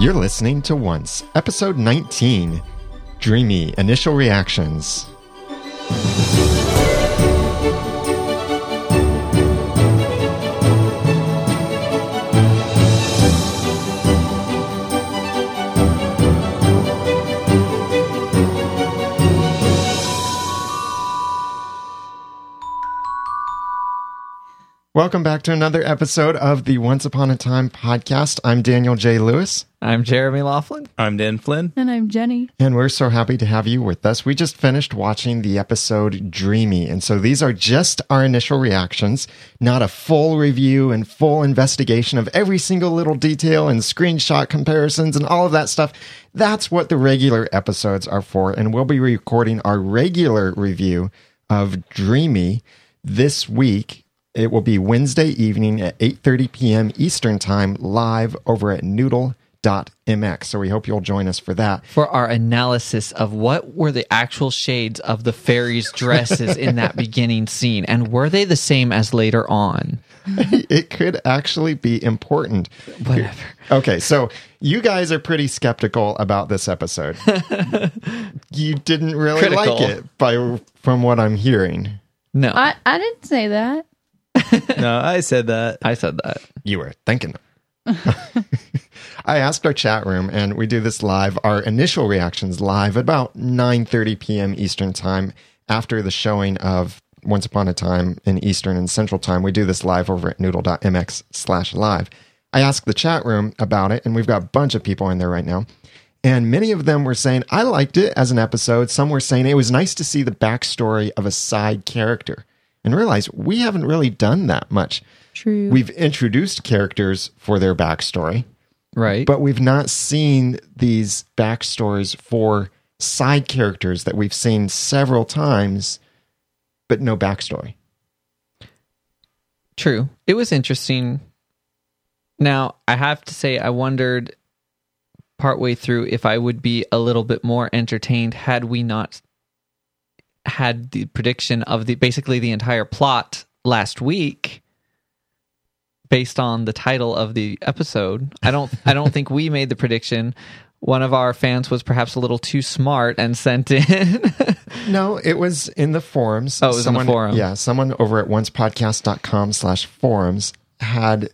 You're listening to Once, episode 19 Dreamy Initial Reactions. Welcome back to another episode of the Once Upon a Time podcast. I'm Daniel J. Lewis, I'm Jeremy Laughlin. I'm Dan Flynn. And I'm Jenny. and we're so happy to have you with us. We just finished watching the episode Dreamy, and so these are just our initial reactions, not a full review and full investigation of every single little detail and screenshot comparisons and all of that stuff. That's what the regular episodes are for, and we'll be recording our regular review of Dreamy this week. It will be Wednesday evening at 8:30 p.m. Eastern Time live over at noodle.mx. So we hope you'll join us for that. For our analysis of what were the actual shades of the fairies' dresses in that beginning scene, and were they the same as later on? it could actually be important. Whatever. Okay, so you guys are pretty skeptical about this episode. you didn't really Critical. like it by from what I'm hearing. No, I, I, I didn't say that. No, I said that. I said that. You were thinking. I asked our chat room and we do this live, our initial reactions live at about 9:30 p.m. Eastern Time after the showing of Once Upon a Time in Eastern and Central Time. We do this live over at noodle.mx slash live. I asked the chat room about it and we've got a bunch of people in there right now. And many of them were saying, I liked it as an episode. Some were saying it was nice to see the backstory of a side character and realize we haven't really done that much. True. We've introduced characters for their backstory, Right. but we've not seen these backstories for side characters that we've seen several times, but no backstory. True. It was interesting. Now, I have to say, I wondered partway through if I would be a little bit more entertained had we not had the prediction of the basically the entire plot last week based on the title of the episode. I don't I don't think we made the prediction. One of our fans was perhaps a little too smart and sent in No, it was in the forums. Oh, it was in the forum. Yeah, someone over at oncepodcast.com slash forums had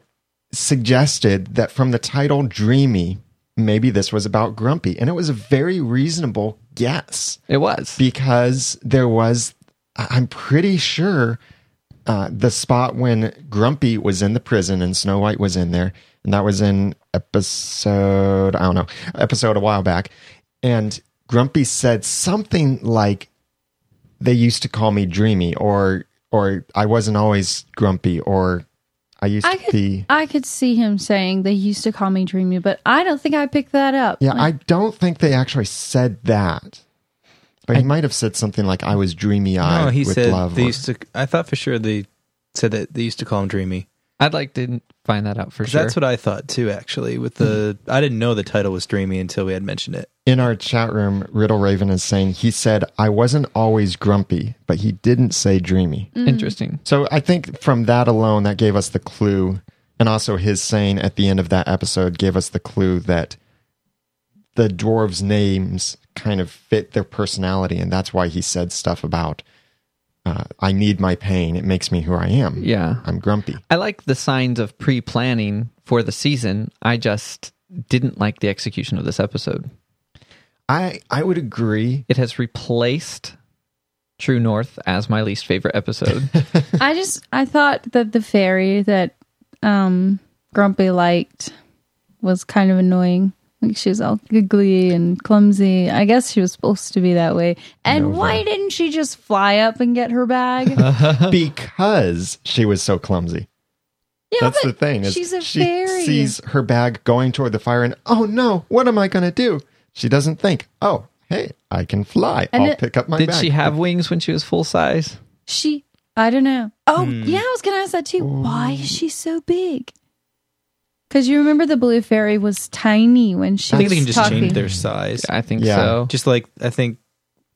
suggested that from the title Dreamy, maybe this was about Grumpy. And it was a very reasonable guess. It was. because there was i'm pretty sure uh, the spot when grumpy was in the prison and snow white was in there and that was in episode i don't know episode a while back and grumpy said something like they used to call me dreamy or or i wasn't always grumpy or i used I to could be I could see him saying they used to call me Dreamy, but I don't think I picked that up. yeah i don't think they actually said that but he might have said something like i was dreamy eyed No, he with said love they or- used to. I thought for sure they said that they used to call him Dreamy. I'd like to find that out for sure. That's what I thought too. Actually, with the I didn't know the title was Dreamy until we had mentioned it. In our chat room, Riddle Raven is saying he said I wasn't always grumpy, but he didn't say dreamy. Interesting. So I think from that alone, that gave us the clue, and also his saying at the end of that episode gave us the clue that the dwarves' names kind of fit their personality, and that's why he said stuff about uh, I need my pain. It makes me who I am. Yeah. I'm grumpy. I like the signs of pre planning for the season. I just didn't like the execution of this episode. I I would agree. It has replaced True North as my least favorite episode. I just I thought that the fairy that um Grumpy liked was kind of annoying. Like she was all giggly and clumsy. I guess she was supposed to be that way. And Nova. why didn't she just fly up and get her bag? because she was so clumsy. yeah, That's but the thing. Is she's a she fairy. sees her bag going toward the fire, and oh no, what am I going to do? She doesn't think. Oh, hey, I can fly. And I'll it- pick up my Did bag. she have wings when she was full size? She, I don't know. Oh, yeah, I was gonna ask that too. Why is she so big? Because you remember the blue fairy was tiny when she I think was they can just talking. change their size. I think Yeah. so. Just like I think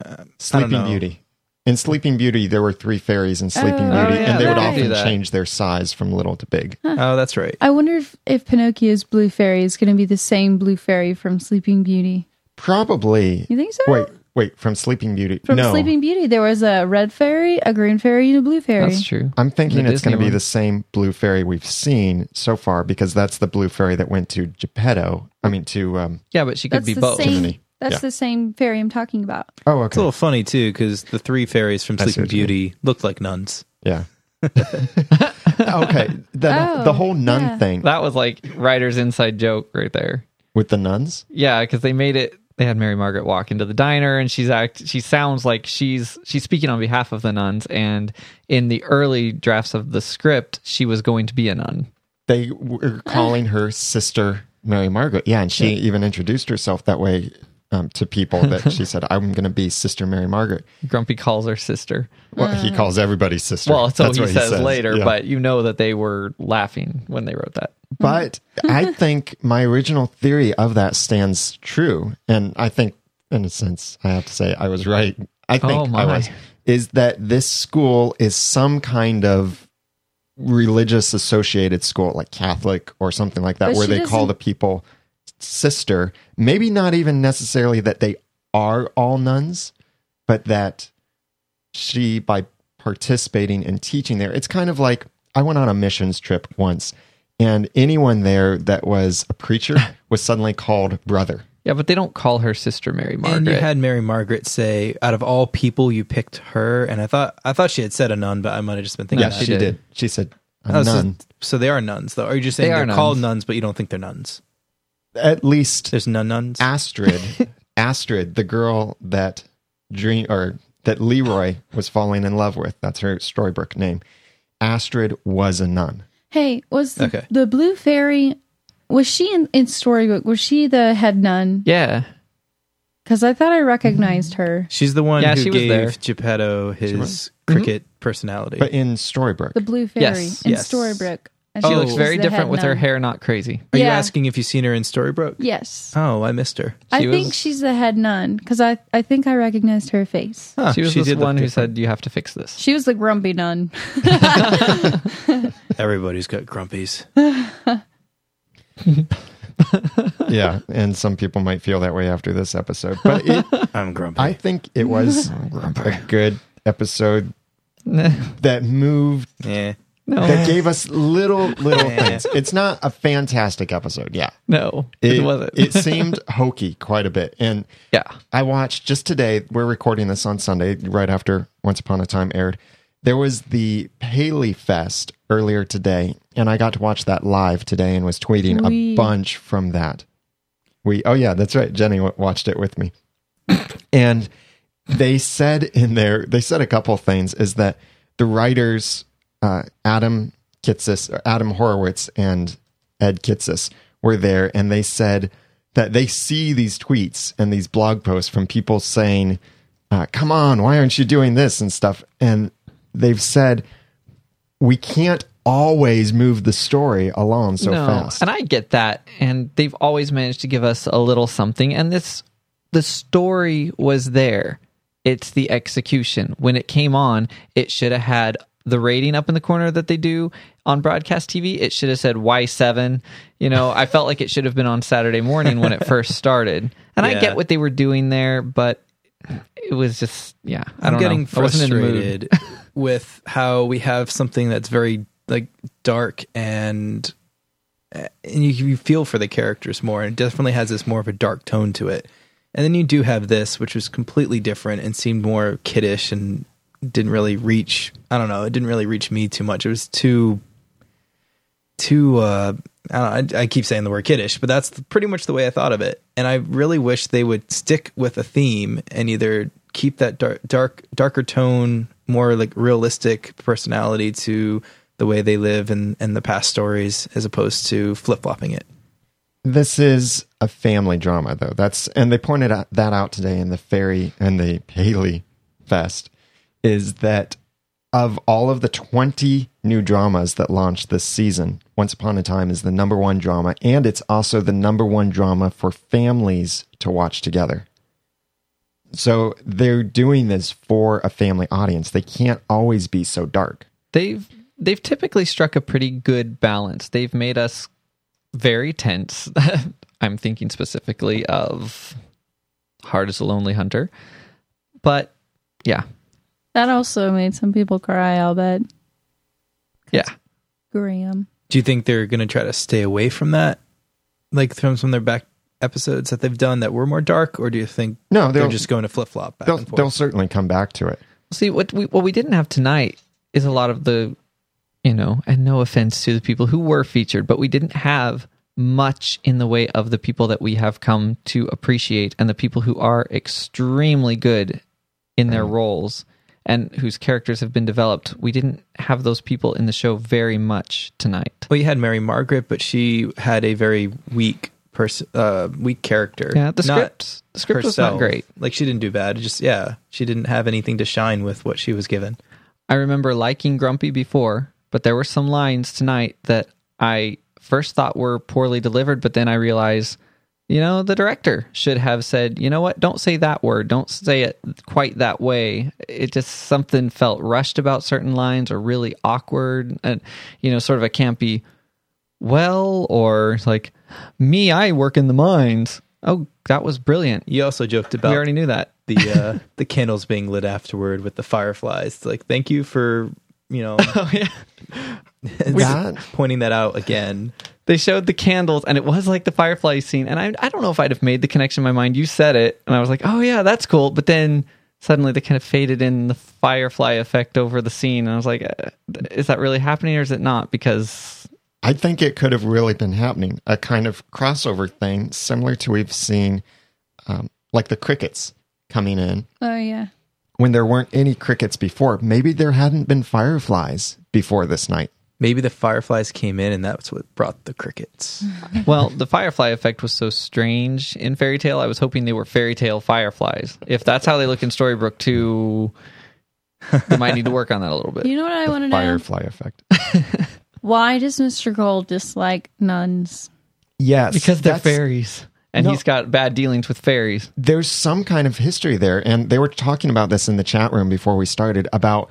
uh, I Sleeping don't know. Beauty? In Sleeping Beauty, there were three fairies in Sleeping Oh, Beauty, yeah, and they would right. often Do that. change their size from little to big. Oh, that's right. I wonder if, if Pinocchio's blue fairy is going to be the same blue fairy from Sleeping Beauty. Probably. You think so? Wait, wait. From Sleeping Beauty? From no, Sleeping Beauty, there was a red fairy, a green fairy, and a blue fairy. That's true. I'm thinking The it's going to be one. the same blue fairy we've seen so far because that's the blue fairy that went to Geppetto. I mean, to um. Yeah, but she could That's be the both. same. Jiminy. That's Yeah. the same fairy I'm talking about. Oh, okay. It's a okay. little funny too because the three fairies from see Sleeping what you mean. Beauty looked like nuns. Yeah. okay. The Oh, the whole nun yeah. thing That was like writer's inside joke right there. with the nuns. Yeah, because they made it. They had Mary Margaret walk into the diner, and she's act. She sounds like she's she's speaking on behalf of the nuns. And in the early drafts of the script, she was going to be a nun. They were calling her sister Mary Margaret. Yeah, and she even introduced herself that way um, to people. That she said, "I'm going to be Sister Mary Margaret." Grumpy calls her sister. Well, he calls everybody sister. Well, so That's he what says, later, Yeah. but you know that they were laughing when they wrote that. But I think my original theory of that stands true. And I think, in a sense, I have to say I was right. I think Oh, my. I was. Is that this school is some kind of religious associated school, like Catholic or something like that, But where they call the people sister. Maybe not even necessarily that they are all nuns, but that she, by participating and teaching there, it's kind of like I went on a missions trip once, and anyone there that was a preacher was suddenly called brother. Yeah, but they don't call her sister Mary Margaret. And you had Mary Margaret say, "Out of all people, you picked her." And I thought, I thought she had said a nun, but I might have just been thinking. yeah, that. she she did. did. She said a Oh, so, nun. so they are nuns, though. Or are you just saying They they are are called nuns. nuns, but you don't think they're nuns? At least There's nun nuns. Astrid, Astrid, the girl that dream or that Leroy was falling in love with. That's her Storybrooke name. Astrid was a nun. Hey, was the, Okay. the blue fairy? Was she in, in Storybrooke? Was she the head nun? yeah, Because I thought I recognized her. She's the one Yeah, who she was gave there. Geppetto his was? cricket mm-hmm. personality. But in Storybrooke, The blue fairy Yes, in yes. Storybrooke. And she Oh. looks very different head with her hair not crazy. are you asking if you've seen her in Storybrooke? Yes. Oh, I missed her. I She think she's the head nun because I, I think I recognized her face. Huh, she was she this did look one who said you have to fix this. She was the grumpy nun. Everybody's got grumpies. yeah, and some people might feel that way after this episode, but it, I'm grumpy. I think it was a good episode that moved yeah. That gave us little little things. It's not a fantastic episode, yeah. no, it, It, wasn't. it seemed hokey quite a bit, and yeah, I watched just today. We're recording this on Sunday, right after Once Upon a Time aired. There was the Paley Fest earlier today, and I got to watch that live today and was tweeting We- a bunch from that. We oh yeah, that's right. Jenny w- watched it with me, and they said in there they said a couple things is that the writers uh, Adam Kitsis or Adam Horowitz and Ed Kitsis were there, and they said that they see these tweets and these blog posts from people saying, uh, "Come on, why aren't you doing this?" and stuff, and they've said we can't always move the story along so fast. And I get that. And they've always managed to give us a little something. And this, the story was there. It's the execution. When it came on, it should have had the rating up in the corner that they do on broadcast TV. It should have said Y7. You know, I felt like it should have been on Saturday morning when it first started. And I get what they were doing there, but it was just, yeah, I I'm don't getting know. I wasn't in the mood. frustrated with how we have something that's very like dark and and you, you feel for the characters more and it definitely has this more of a dark tone to it. And then you do have this, which was completely different and seemed more kiddish and didn't really reach. I don't know. It didn't really reach me too much. It was too, too. uh I, I, I keep saying the word kiddish, but that's pretty much the way I thought of it. And I really wish they would stick with a theme and either keep that dark, dark, darker tone, more like realistic personality to the way they live and and the past stories, as opposed to flip flopping it. This is a family drama, though. That's and they pointed out, that out today in the Fairy and the Paley Fest. Is that of all of the twenty new dramas that launched this season, Once Upon a Time is the number one drama, and it's also the number one drama for families to watch together. So they're doing this for a family audience. They can't always be so dark. they've they've typically struck a pretty good balance. They've made us very tense. I'm thinking specifically of Heart Is a Lonely Hunter. But yeah. That also made some people cry, I'll bet. Yeah. Graham. Do you think they're going to try to stay away from that, like from some of their back episodes that they've done that were more dark, or do you think No, they're just going to flip flop back they'll, and they'll certainly come back to it. See what we what we didn't have tonight is a lot of the you know, and no offense to the people who were featured, but we didn't have much in the way of the people that we have come to appreciate and the people who are extremely good in their mm. roles and whose characters have been developed. We didn't have those people in the show very much tonight. Well, you had Mary Margaret, but she had a very weak person, uh, weak character. Yeah, the script the script was not great. Like she didn't do bad. It just yeah, she didn't have anything to shine with what she was given. I remember liking Grumpy before, but there were some lines tonight that I first thought were poorly delivered, but then I realized, you know, the director should have said, you know what, don't say that word, don't say it quite that way. It just something felt rushed about certain lines or really awkward and, you know, sort of a campy, well, or like, me, I work in the mines. Oh, that was brilliant. You also joked about. We already knew that. the uh, the candles being lit afterward with the fireflies. It's like thank you for you know Oh, yeah. That- pointing that out again. they showed the candles and it was like the firefly scene and I, I don't know if i'd have made the connection in my mind you said it and i was like oh yeah that's cool but then suddenly they kind of faded in the firefly effect over the scene and i was like uh, is that really happening or is it not because I think it could have really been happening. A kind of crossover thing, similar to we've seen, um, like the crickets coming in Oh, yeah. When there weren't any crickets before. Maybe there hadn't been fireflies before this night. Maybe the fireflies came in and that's what brought the crickets. well the firefly effect was so strange in fairy tale i was hoping they were fairy tale fireflies if that's how they look in storybrooke too they might need to work on that a little bit You know what I want to know? Firefly effect. Why does Mr. Gold dislike nuns? Yes, because they're fairies and No. he's got bad dealings with fairies there's some kind of history there and they were talking about this in the chat room before we started about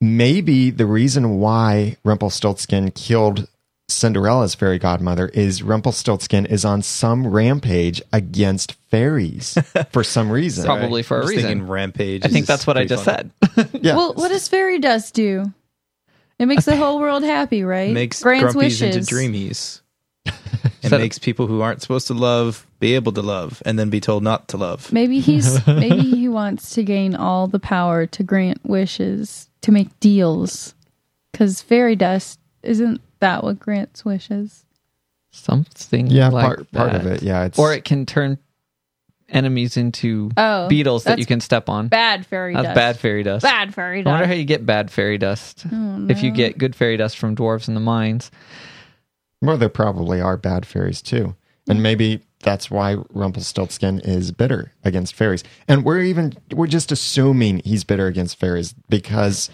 maybe the reason why rumpelstiltskin killed cinderella's fairy godmother is rumpelstiltskin is on some rampage against fairies for some reason Probably for a I'm just reason. Rampage. i think that's what i just funny. said yeah Well, what does fairy dust do? It makes the whole world happy, right? Makes Grants grumpies wishes. into dreamies. And Set- makes people who aren't supposed to love be able to love and then be told not to love. Maybe he's maybe he wants to gain all the power to grant wishes to make deals. Because fairy dust isn't that what grants wishes? something yeah like part, part of it yeah it's or it can turn enemies into Oh, beetles that you can step on Bad fairy that's dust. bad fairy dust Bad fairy i wonder dust. how you get bad fairy dust Oh, if you get good fairy dust from dwarves in the mines well there probably are bad fairies too. And maybe that's why rumpelstiltskin is bitter against fairies. And we're even we're just assuming he's bitter against fairies because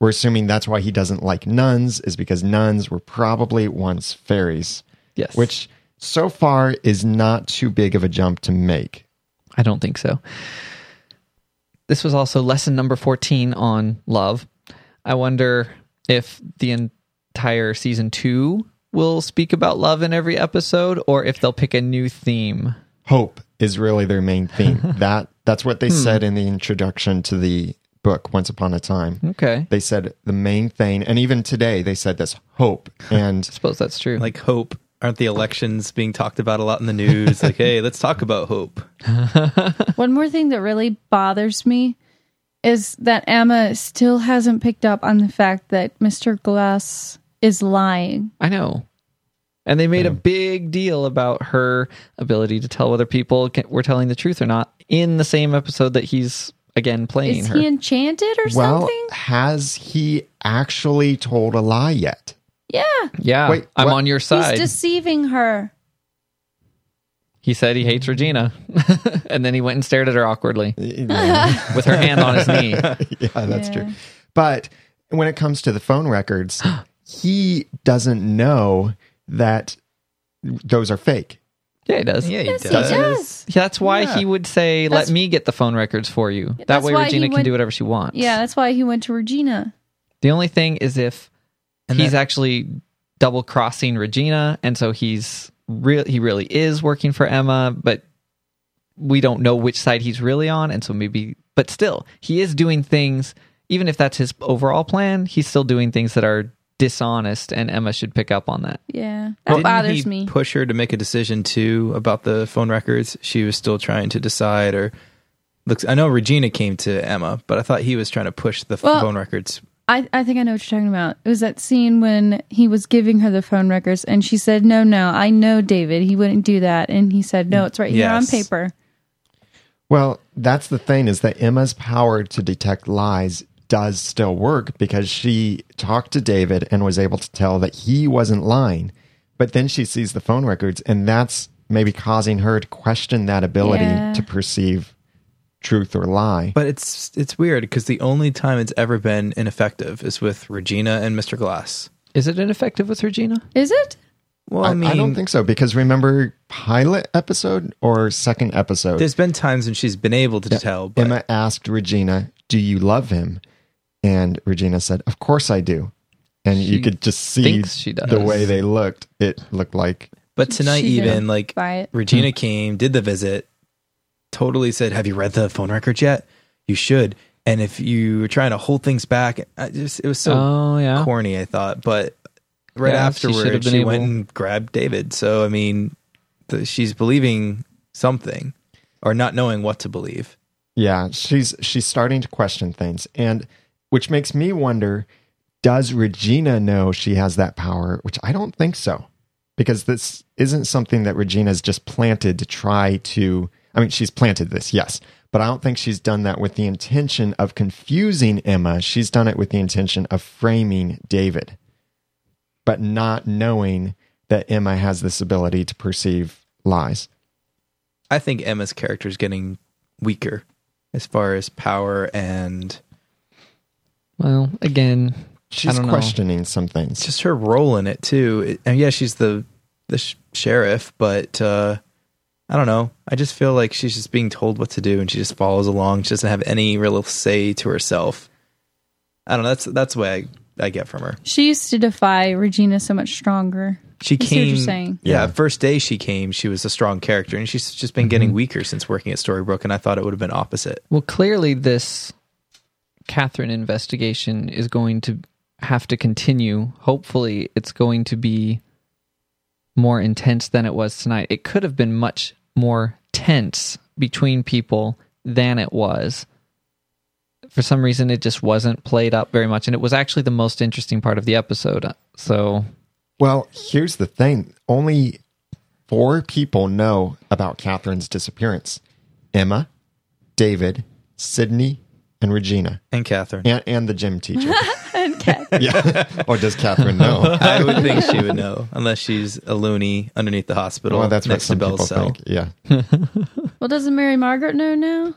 we're assuming that's why he doesn't like nuns is because nuns were probably once fairies yes. which so far is not too big of a jump to make. I don't think so. This was also lesson number 14 on love. I wonder if the entire season 2 will speak about love in every episode or if they'll pick a new theme hope is really their main theme that that's what they hmm. said in the introduction to the book once upon a time okay they said the main thing and even today they said this hope and I suppose that's true Like hope. Aren't the elections being talked about a lot in the news? like, hey, let's talk about hope. One more thing that really bothers me is that Emma still hasn't picked up on the fact that Mr. Glass is lying. I know. And they made a big deal about her ability to tell whether people ca- were telling the truth or not in the same episode that he's again playing Is her. he enchanted or well something? has he actually told a lie yet Yeah. yeah, Wait, I'm what? on your side. He's side. deceiving her. he said he hates Regina, and then he went and stared at her awkwardly yeah, with her hand on his knee. Yeah, that's Yeah. true but when it comes to the phone records he doesn't know that those are fake Yeah, he does. Yeah, he Yes, he does. does. That's why Yeah. he would say, That's- "Let me get the phone records for you." That way, Regina he can do whatever she wants. Yeah, that's why he went to Regina. The only thing is if And he's that- actually double crossing Regina, and so he's real. He really is working for Emma, but we don't know which side he's really on, and so maybe. But still, he is doing things. Even if that's his overall plan, he's still doing things that are dishonest, and Emma should pick up on that. Yeah, that Didn't bothers he me. Push her to make a decision too about the phone records. She was still trying to decide. Or looks, I know Regina came to Emma, but I thought he was trying to push the Well- phone records. I, I think I know what you're talking about. It was that scene when he was giving her the phone records and she said, No, no, I know David. He wouldn't do that. And he said, No, it's right here on paper. Well, that's the thing is that Emma's power to detect lies does still work because she talked to David and was able to tell that he wasn't lying. But then she sees the phone records, and that's maybe causing her to question that ability Yeah. to perceive truth or lie. But it's it's weird because the only time it's ever been ineffective is with Regina and Mr. Glass. Is it ineffective with Regina? Is it? Well, I, I mean, I don't think so because remember pilot episode or second episode? there's been times when she's been able to tell, but Emma asked Regina, "Do you love him?" And Regina said, "Of course I do." And you could just see she does. the way they looked. It looked like but tonight She even like. Regina hmm. came, did the visit, totally said, "Have you read the phone records yet? You should." And if you were trying to hold things back, I just it was so oh yeah. corny. I thought, but right Yeah, she afterwards, been she, able- went and grabbed David. So I mean, the, she's believing something, or not knowing what to believe. Yeah, she's she's starting to question things, and which makes me wonder: Does Regina know she has that power? Which I don't think so, because this isn't something that Regina's just planted to try to. I mean, she's planted this, yes, but I don't think she's done that with the intention of confusing Emma. She's done it with the intention of framing David, but not knowing that Emma has this ability to perceive lies. I think Emma's character is getting weaker as far as power and Well, again, She's don't know. questioning some things. just her role in it too. It, and yeah, she's the the sh- sheriff, but uh, I don't know. I just feel like she's just being told what to do, and she just follows along. She doesn't have any real say to herself. I don't know. That's that's the way I, I get from her. She used to defy Regina so much stronger. She I see what came. you're saying. Yeah, Yeah. first day she came, she was a strong character, and she's just been getting weaker since working at Storybrooke. And I thought it would have been opposite. Well, clearly, this Catherine investigation is going to have to continue. Hopefully, it's going to be more intense than it was tonight. It could have been much more tense between people than it was. For some reason, it just wasn't played up very much, and it was actually the most interesting part of the episode. So, Well, here's the thing only four people know about Catherine's disappearance Emma, David, Sidney, and Regina, And Catherine, and, and the gym teacher. And Kat- yeah. Or does Catherine know? I would think she would know, unless she's a loony underneath the hospital Well, that's what next to some people Belle's cell. think. Yeah. well, doesn't Mary Margaret know now?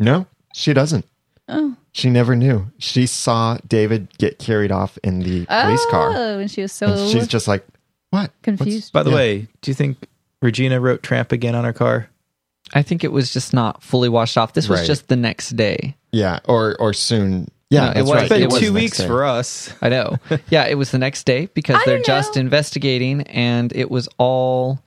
No, she doesn't. Oh. She never knew. She saw David get carried off in the police oh, car. and she was so And she's just like, what? confused. By the Yeah. way, do you think Regina wrote "Tramp" again on her car? I think it was just not fully washed off. This was Right. just the next day. Yeah. Or, or soon. Yeah. No, it that's was- right. It's been it was two next weeks day. for us. I know. yeah, it was the next day because I they're don't just know. investigating and it was all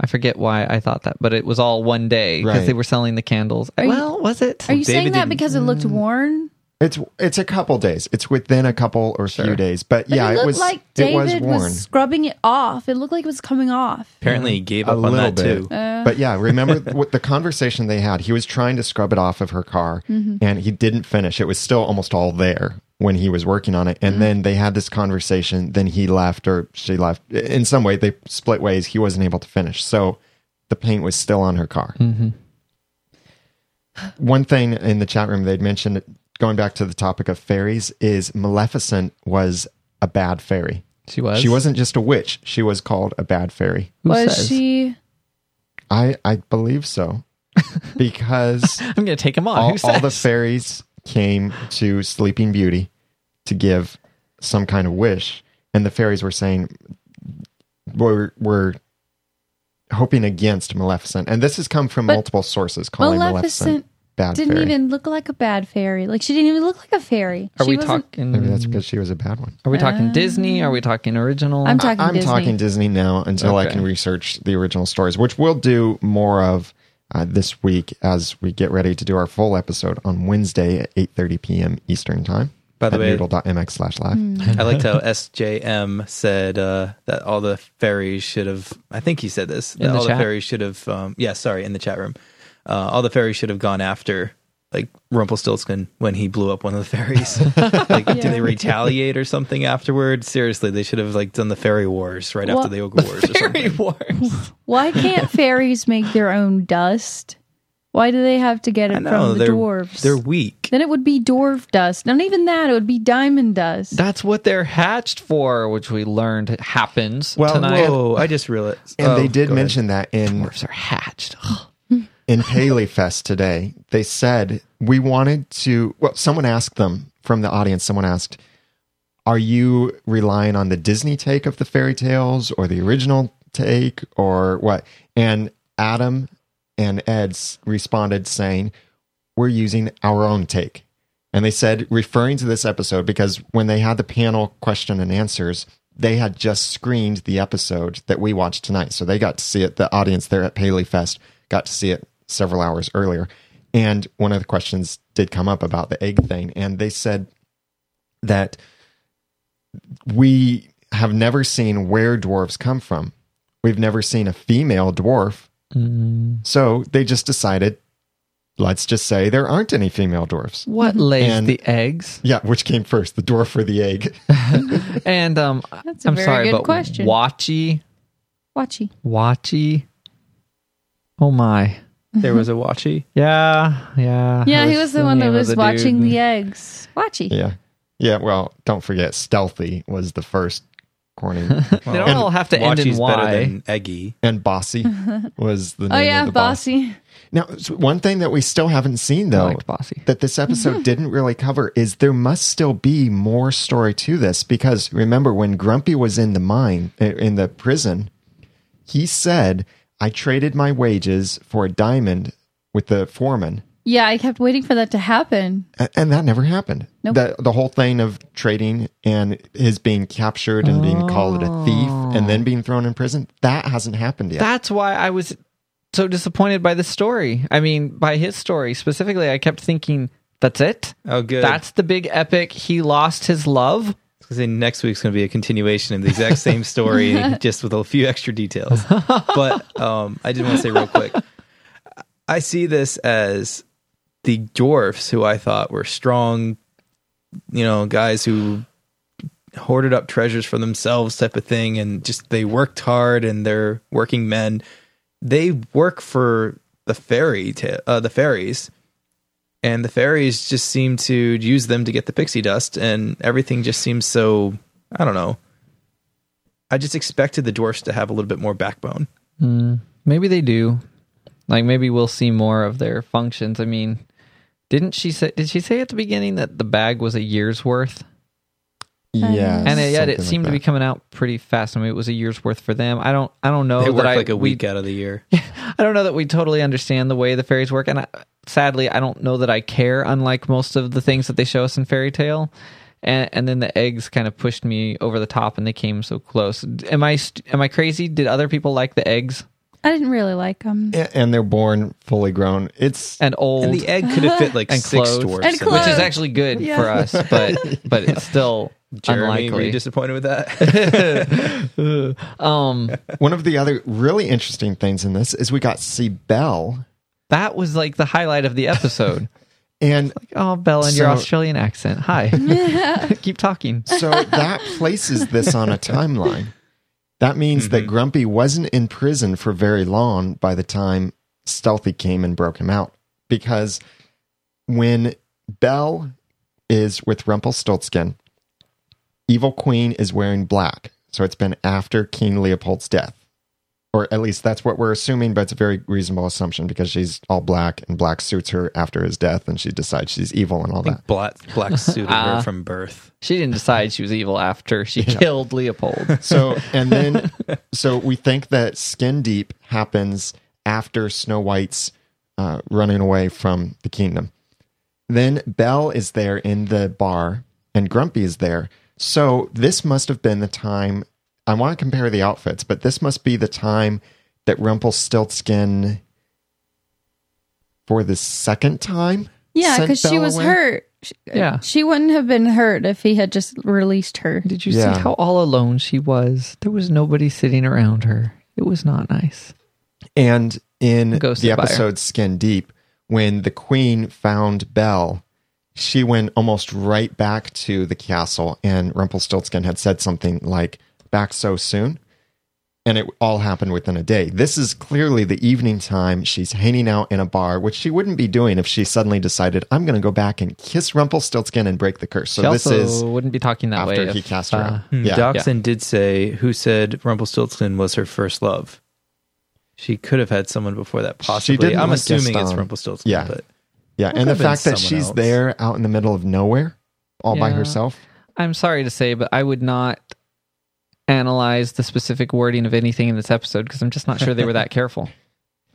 I forget why I thought that, but it was all one day because Right. they were selling the candles. Are you- well, was it? Are you David saying that didn't- because it looked worn? It's it's a couple days. It's within a couple or few days. But, But yeah, it it, was like it was David worn. was scrubbing it off. It looked like it was coming off. Apparently, he gave a up on little that bit. too. Uh, But yeah, remember what the conversation they had? He was trying to scrub it off of her car Mm-hmm. and he didn't finish. It was still almost all there when he was working on it. Mm-hmm. And then they had this conversation. Then he left or she left. In some way, they split ways. He wasn't able to finish. So the paint was still on her car. Mm-hmm. One thing in the chat room they'd mentioned, going back to the topic of fairies, is Maleficent was a bad fairy. She was. She wasn't just a witch, she was called a bad fairy. Who was says? she? I, I believe so. Because I'm going to take him on. all, Who says? all the fairies came to Sleeping Beauty to give some kind of wish, and the fairies were saying, "We're we're hoping against Maleficent. And this has come from But multiple sources calling Maleficent, Maleficent bad didn't fairy. even look like a bad fairy. Like she didn't even look like a fairy. Are she we wasn't- talking? Maybe that's because she was a bad one. Are we talking Disney? Are we talking original? I'm talking I'm Disney. talking Disney now until I Okay. can research the original stories, which we'll do more of uh, this week as we get ready to do our full episode on Wednesday at 8:30 p.m. Eastern time. By the at way- noodle.mx slash live. Hmm. I liked how SJM said uh, that all the fairies should have. I think he said this. In That the all chat? the fairies should have. Um, yeah, sorry, in the chat room. Uh, all the fairies should have gone after like Rumpelstiltskin when he blew up one of the fairies. like, did they retaliate or something afterwards? Seriously, they should have like done the fairy wars right Well, after the ogre wars or Fairy something. Wars. Why can't fairies make their own dust? Why do they have to get it know from the they're dwarves? they're weak. then it would be dwarf dust. Not even that. It would be diamond dust. That's what they're hatched for, which we learned happens Well, tonight. Whoa! I just realized. And oh, they did go ahead. mention that in Dwarfs are hatched. In Paley Fest today. They said we wanted to. Well, someone asked them from the audience. Someone asked, "Are you relying on the Disney take of the fairy tales or the original take or what?" And Adam and Ed responded saying, "We're using our own take." And they said, referring to this episode, because when they had the panel question and answers, they had just screened the episode that we watched tonight. So they got to see it. The audience there at Paley Fest got to see it several hours earlier. And one of the questions did come up about the egg thing. And they said that we have never seen where dwarves come from. We've never seen a female dwarf. So they just decided, let's just say there aren't any female dwarfs. What lays And- the eggs? Yeah, which came first, the dwarf or the egg? And um, That's a I'm very sorry, good but question. Watchy, Watchy. Watchy. Oh my. There was a watchy. Yeah, yeah. Yeah, That he was the one that was the watching dude. the eggs. Watchy. Yeah. Yeah, well, don't forget, Stealthy was the first corny. They don't And all have to end in Watchy's better Y. than eggy. and Bossy was the name Oh yeah, of the boss. bossy. Now, one thing that we still haven't seen, though, Bossy. that this episode didn't really cover is there must still be more story to this because remember when Grumpy was in the mine uh, in the prison, he said, "I traded my wages for a diamond with the foreman." Yeah, I kept waiting for that to happen. A- And that never happened. Nope. The, the whole thing of trading and his being captured and being called a thief and then being thrown in prison, that hasn't happened yet. That's why I was so disappointed by the story. I mean, by his story specifically. I kept thinking, that's it? Oh, good. That's the big epic. He lost his love. I say next week's going to be a continuation of the exact same story, just with a few extra details. But um, I did want to say real quick, I see this as the dwarfs who I thought were strong, you know, guys who hoarded up treasures for themselves, type of thing, and just they worked hard and they're working men. They work for the fairy, ta- uh, the fairies and the fairies just seem to use them to get the pixie dust and everything just seems so i don't know i just expected the dwarfs to have a little bit more backbone hmm, Maybe they do. Like maybe we'll see more of their functions. I mean, didn't she say? Did she say at the beginning that the bag was a year's worth? yeah. and it, yet it something like seemed to be coming out pretty fast. I mean, it was a year's worth for them. I don't. I don't know they that work I like a we- week out of the year I don't know that we totally understand the way the fairies work, and I, sadly, I don't know that I care. Unlike most of the things that they show us in fairy tale, and, and then the eggs kind of pushed me over the top, and they came so close. Am I am I crazy? Did other people like the eggs I didn't really like them. A- and they're born fully grown. It's and old and the egg could have fit like and six clothed, dwarfs And in which is actually good Yeah. for us, but but it's still Jeremy, were you unlikely. disappointed with that um, one of the other really interesting things in this is we got to see Belle that was like the highlight of the episode. and Oh, Bella, and your So- Australian accent. Hi. Keep talking. So that places this on a timeline. That means that Grumpy wasn't in prison for very long by the time Stealthy came and broke him out. Because when Belle is with Rumpelstiltskin, Evil Queen is wearing black. So it's been after King Leopold's death. or at least that's what we're assuming, but it's a very reasonable assumption because she's all black and black suits her after his death and she decides she's evil and all I think that. black black suited Ah. her from birth. She didn't decide she was evil after she killed Leopold. So, and then, so we think that Skin Deep happens after Snow White's uh, running away from the kingdom. Then Belle is there in the bar and Grumpy is there. So this must have been the time. I want to compare the outfits, but this must be the time that Rumpelstiltskin, for the second time, Yeah, because she was away? hurt. She- uh, Yeah. She wouldn't have been hurt if he had just released her. Did you Yeah. see how all alone she was? There was nobody sitting around her. It was not nice. And in Go the sit by her. episode Skin Deep, when the queen found Belle, she went almost right back to the castle, and Rumpelstiltskin had said something like, Back so soon? And it all happened within a day. This is clearly the evening time. She's hanging out in a bar, which she wouldn't be doing if she suddenly decided, I'm going to go back and kiss Rumpelstiltskin and break the curse. So she this also is wouldn't be talking that way after he if, cast her uh, out. Hmm, Yeah. Dachshund did say who said Rumpelstiltskin was her first love. She could have had someone before that, possibly. didn't I'm assuming it's Gaston. Rumpelstiltskin. Yeah. but Yeah. Could And the fact that she's else. there out in the middle of nowhere all by herself. I'm sorry to say, but I would not analyze the specific wording of anything in this episode because I'm just not sure they were that careful.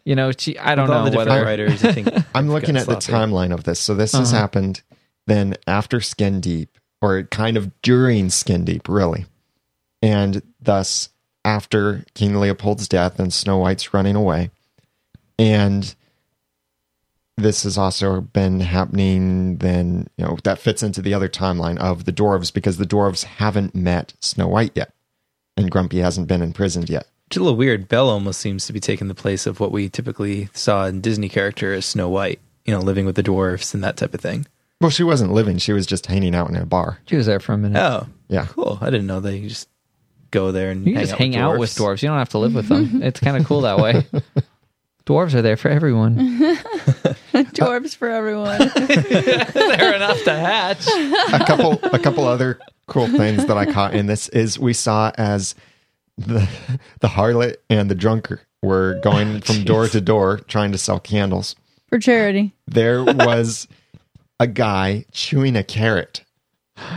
You know, she, I don't with all know the whether writers. I think I'm looking at gotten the timeline of this. So this has Uh-huh. happened then after Skin Deep, or kind of during Skin Deep, really. And thus after King Leopold's death and Snow White's running away. And this has also been happening then, you know, that fits into the other timeline of the dwarves because the dwarves haven't met Snow White yet. And Grumpy hasn't been imprisoned yet. Which is a little weird. Belle almost seems to be taking the place of what we typically saw in Disney character as Snow White. You know, living with the dwarves and that type of thing. Well, she wasn't living, she was just hanging out in a bar. she was there for a minute. Oh, Yeah. cool. I didn't know that you just go there and you can hang just out hang with out with dwarves. You don't have to live with them. it's kind of cool that way. Dwarves are there for everyone. Uh, dwarves for everyone. They're enough to hatch. a couple a couple other cool things that I caught in this is we saw as the the harlot and the drunkard were going oh, from door to door trying to sell candles. for charity. There was a guy chewing a carrot.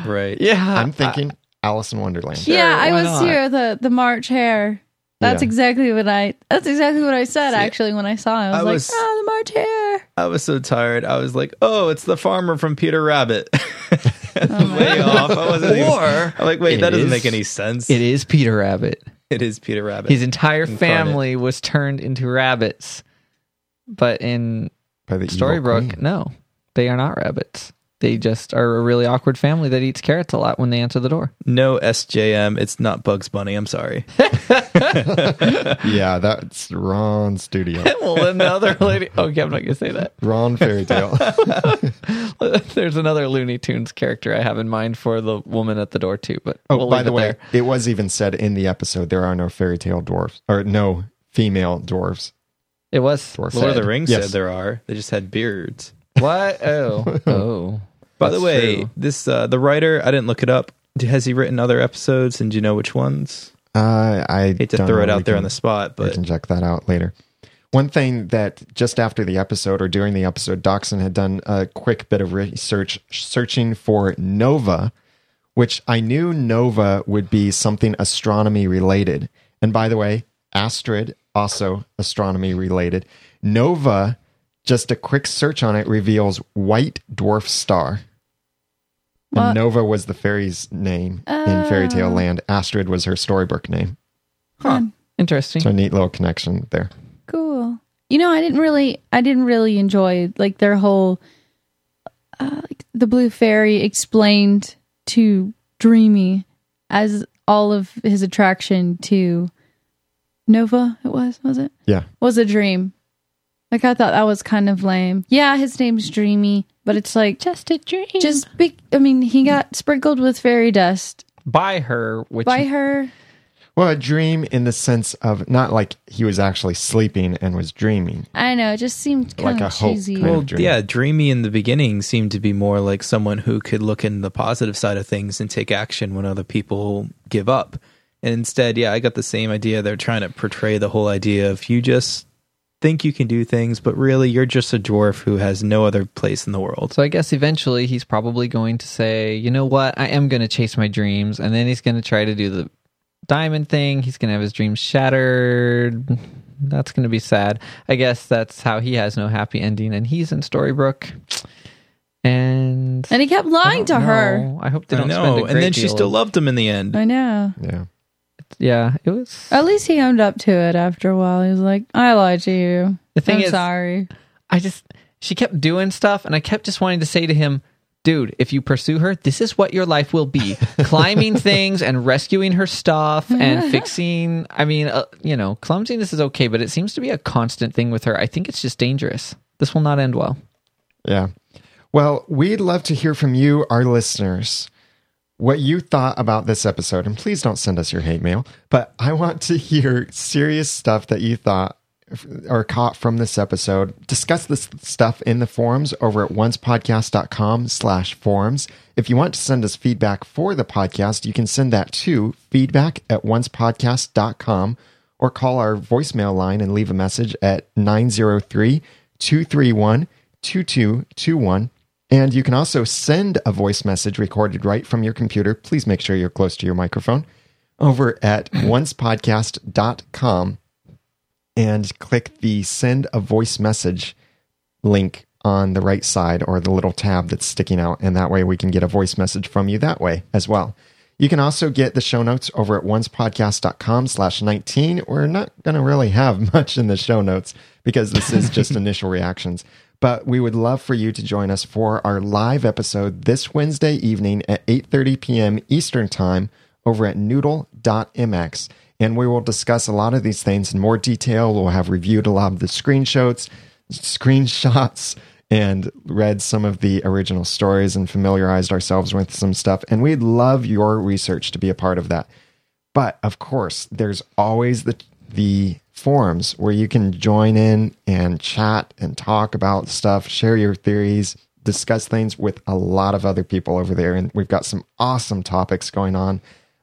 Right. Yeah. I'm thinking Alice in Wonderland. Sure, yeah, I was not? here. The the March hare. That's Yeah. exactly what I. That's exactly what I said. actually, when I saw it, I was I like, was- "Oh, the March hare." I was so tired. I was like, "Oh, it's the farmer from Peter Rabbit." Oh Way off. I wasn't. even- Or I'm like, wait, it that doesn't is- make any sense. It is Peter Rabbit. It is Peter Rabbit. His entire Incarnate. family was turned into rabbits. But in By the Storybrooke, no, they are not rabbits. They just are a really awkward family that eats carrots a lot when they answer the door. no SJM. It's not Bugs Bunny. I'm sorry. Yeah, that's Ron Studio. well, then the other lady. Okay, I'm not going to say that. Ron Fairy Tale. There's another Looney Tunes character I have in mind for the woman at the door, too. But Oh, we'll by leave the it way, there. it was even said in the episode there are no fairy tale dwarfs or no female dwarves. it was. Dwarf. Lord of the Rings Yes. said there are. They just had beards. What? Oh. Oh. By the way, true. this uh, the writer. I didn't look it up. Has he written other episodes? And do you know which ones? Uh, I hate to throw know. it out We there can- on the spot, We but can check that out later. One thing that just after the episode or during the episode, Doxson had done a quick bit of research searching for Nova, which I knew Nova would be something astronomy related. And by the way, Astrid, also astronomy related. Nova, just a quick search on it reveals white dwarf star. And Nova was the fairy's name in Fairy Tale Land. Astrid was her storybrooke name. Fun. Interesting. So a neat little connection there. Cool. You know, I didn't really, I didn't really enjoy like their whole, uh, like the blue fairy explained to Dreamy as all of his attraction to Nova. It was, was it? Yeah. Was a dream. Like I thought that was kind of lame. Yeah, his name's Dreamy, but it's like Just a dream. just big. I mean, he got sprinkled with fairy dust by her, which by her. Well, a dream in the sense of not like he was actually sleeping and was dreaming. I know. It just seemed kind Like of a hope cheesy. kind of well, dream. yeah, Dreamy in the beginning seemed to be more like someone who could look in the positive side of things and take action when other people give up. And instead, yeah, I got the same idea. They're trying to portray the whole idea of you just think you can do things, but really you're just a dwarf who has no other place in the world. So I guess eventually he's probably going to say, you know what, I am going to chase my dreams, and then he's going to try to do the diamond thing. He's going to have his dreams shattered. That's going to be sad. I guess that's how he has no happy ending, and he's in Storybrooke. And And he kept lying to don't her. I hope they don't spend a know. great And then she deal still of- loved him in the end. I know. Yeah. Yeah, it was. At least he owned up to it after a while. He was like, I lied to you. The thing I'm is- sorry. I just she kept doing stuff and I kept just wanting to say to him, dude, if you pursue her, this is what your life will be. Climbing things and rescuing her stuff and fixing I mean, uh, you know, clumsiness is okay, but it seems to be a constant thing with her. I think it's just dangerous. This will not end well. Yeah. Well, we'd love to hear from you, our listeners, what you thought about this episode. And please don't send us your hate mail, but I want to hear serious stuff that you thought or caught from this episode. Discuss this stuff in the forums over at oncepodcast.com slash forums. If you want to send us feedback for the podcast, you can send that to feedback at oncepodcast.com or call our voicemail line and leave a message at 903 231 2221. And you can also send a voice message recorded right from your computer. Please make sure you're close to your microphone over at oncepodcast.com and click the send a voice message link on the right side or the little tab that's sticking out. And that way we can get a voice message from you that way as well. You can also get the show notes over at oncepodcast.com slash 19. We're not going to really have much in the show notes because this is just initial reactions. But we would love for you to join us for our live episode this Wednesday evening at 8.30 p.m. Eastern Time over at noodle.mx. And we will discuss a lot of these things in more detail. We'll have reviewed a lot of the screenshots, screenshots, and read some of the original stories and familiarized ourselves with some stuff. And we'd love your research to be a part of that. But of course, there's always the the forums where you can join in and chat and talk about stuff, share your theories, discuss things with a lot of other people over there. And we've got some awesome topics going on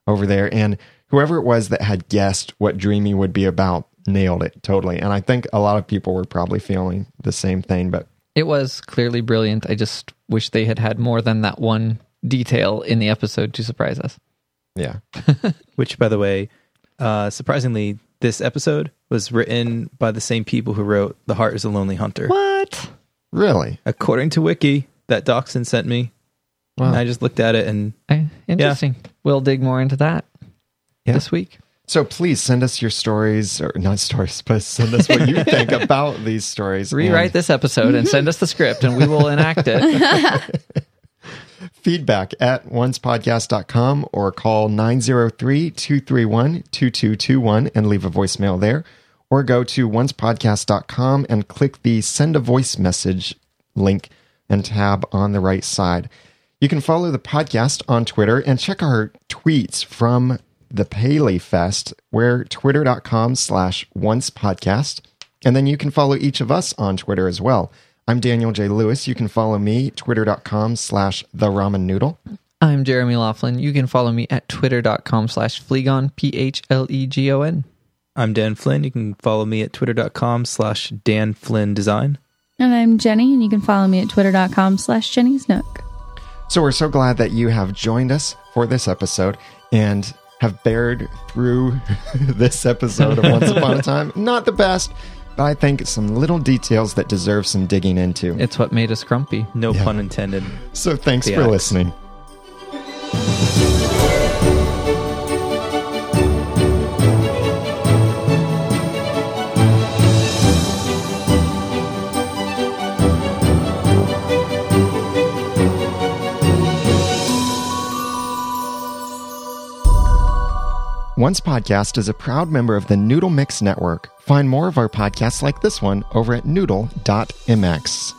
over there. And whoever it was that had guessed what Dreamy would be about nailed it totally. And I think a lot of people were probably feeling the same thing. But It was clearly brilliant. I just wish they had had more than that one detail in the episode to surprise us. yeah, Which, by the way, uh, surprisingly, this episode was written by the same people who wrote The Heart is a Lonely Hunter. What? really. According to Wiki, that Dachshund sent me. Wow. I just looked at it and I, interesting. We'll dig more into that Yeah. this week. So please send us your stories, or not stories, but send us what you think about these stories. Rewrite and this episode and send us the script, and we will enact it. feedback at oncepodcast.com or call 903-231-2221 and leave a voicemail there. Or go to oncepodcast.com and click the send a voice message link and tab on the right side. You can follow the podcast on Twitter and check our tweets from the Paley Fest, where twitter.com slash once podcast. And then you can follow each of us on Twitter as well. I'm Daniel J. Lewis. You can follow me, twitter.com slash the ramen noodle. I'm Jeremy Laughlin. You can follow me at twitter.com slash Phlegon, P H L E G O N. I'm Dan Flynn. You can follow me at twitter.com slash Dan Flynn Design. And I'm Jenny, and you can follow me at twitter.com slash Jenny's Nook. So we're so glad that you have joined us for this episode and have bared through this episode of Once Upon a Time. Not the best, but I think some little details that deserve some digging into. It's what made us grumpy. No Yeah. pun intended. So thanks The for axe. listening. Once Podcast is a proud member of the Noodle Mix Network. Find more of our podcasts like this one over at noodle.mx.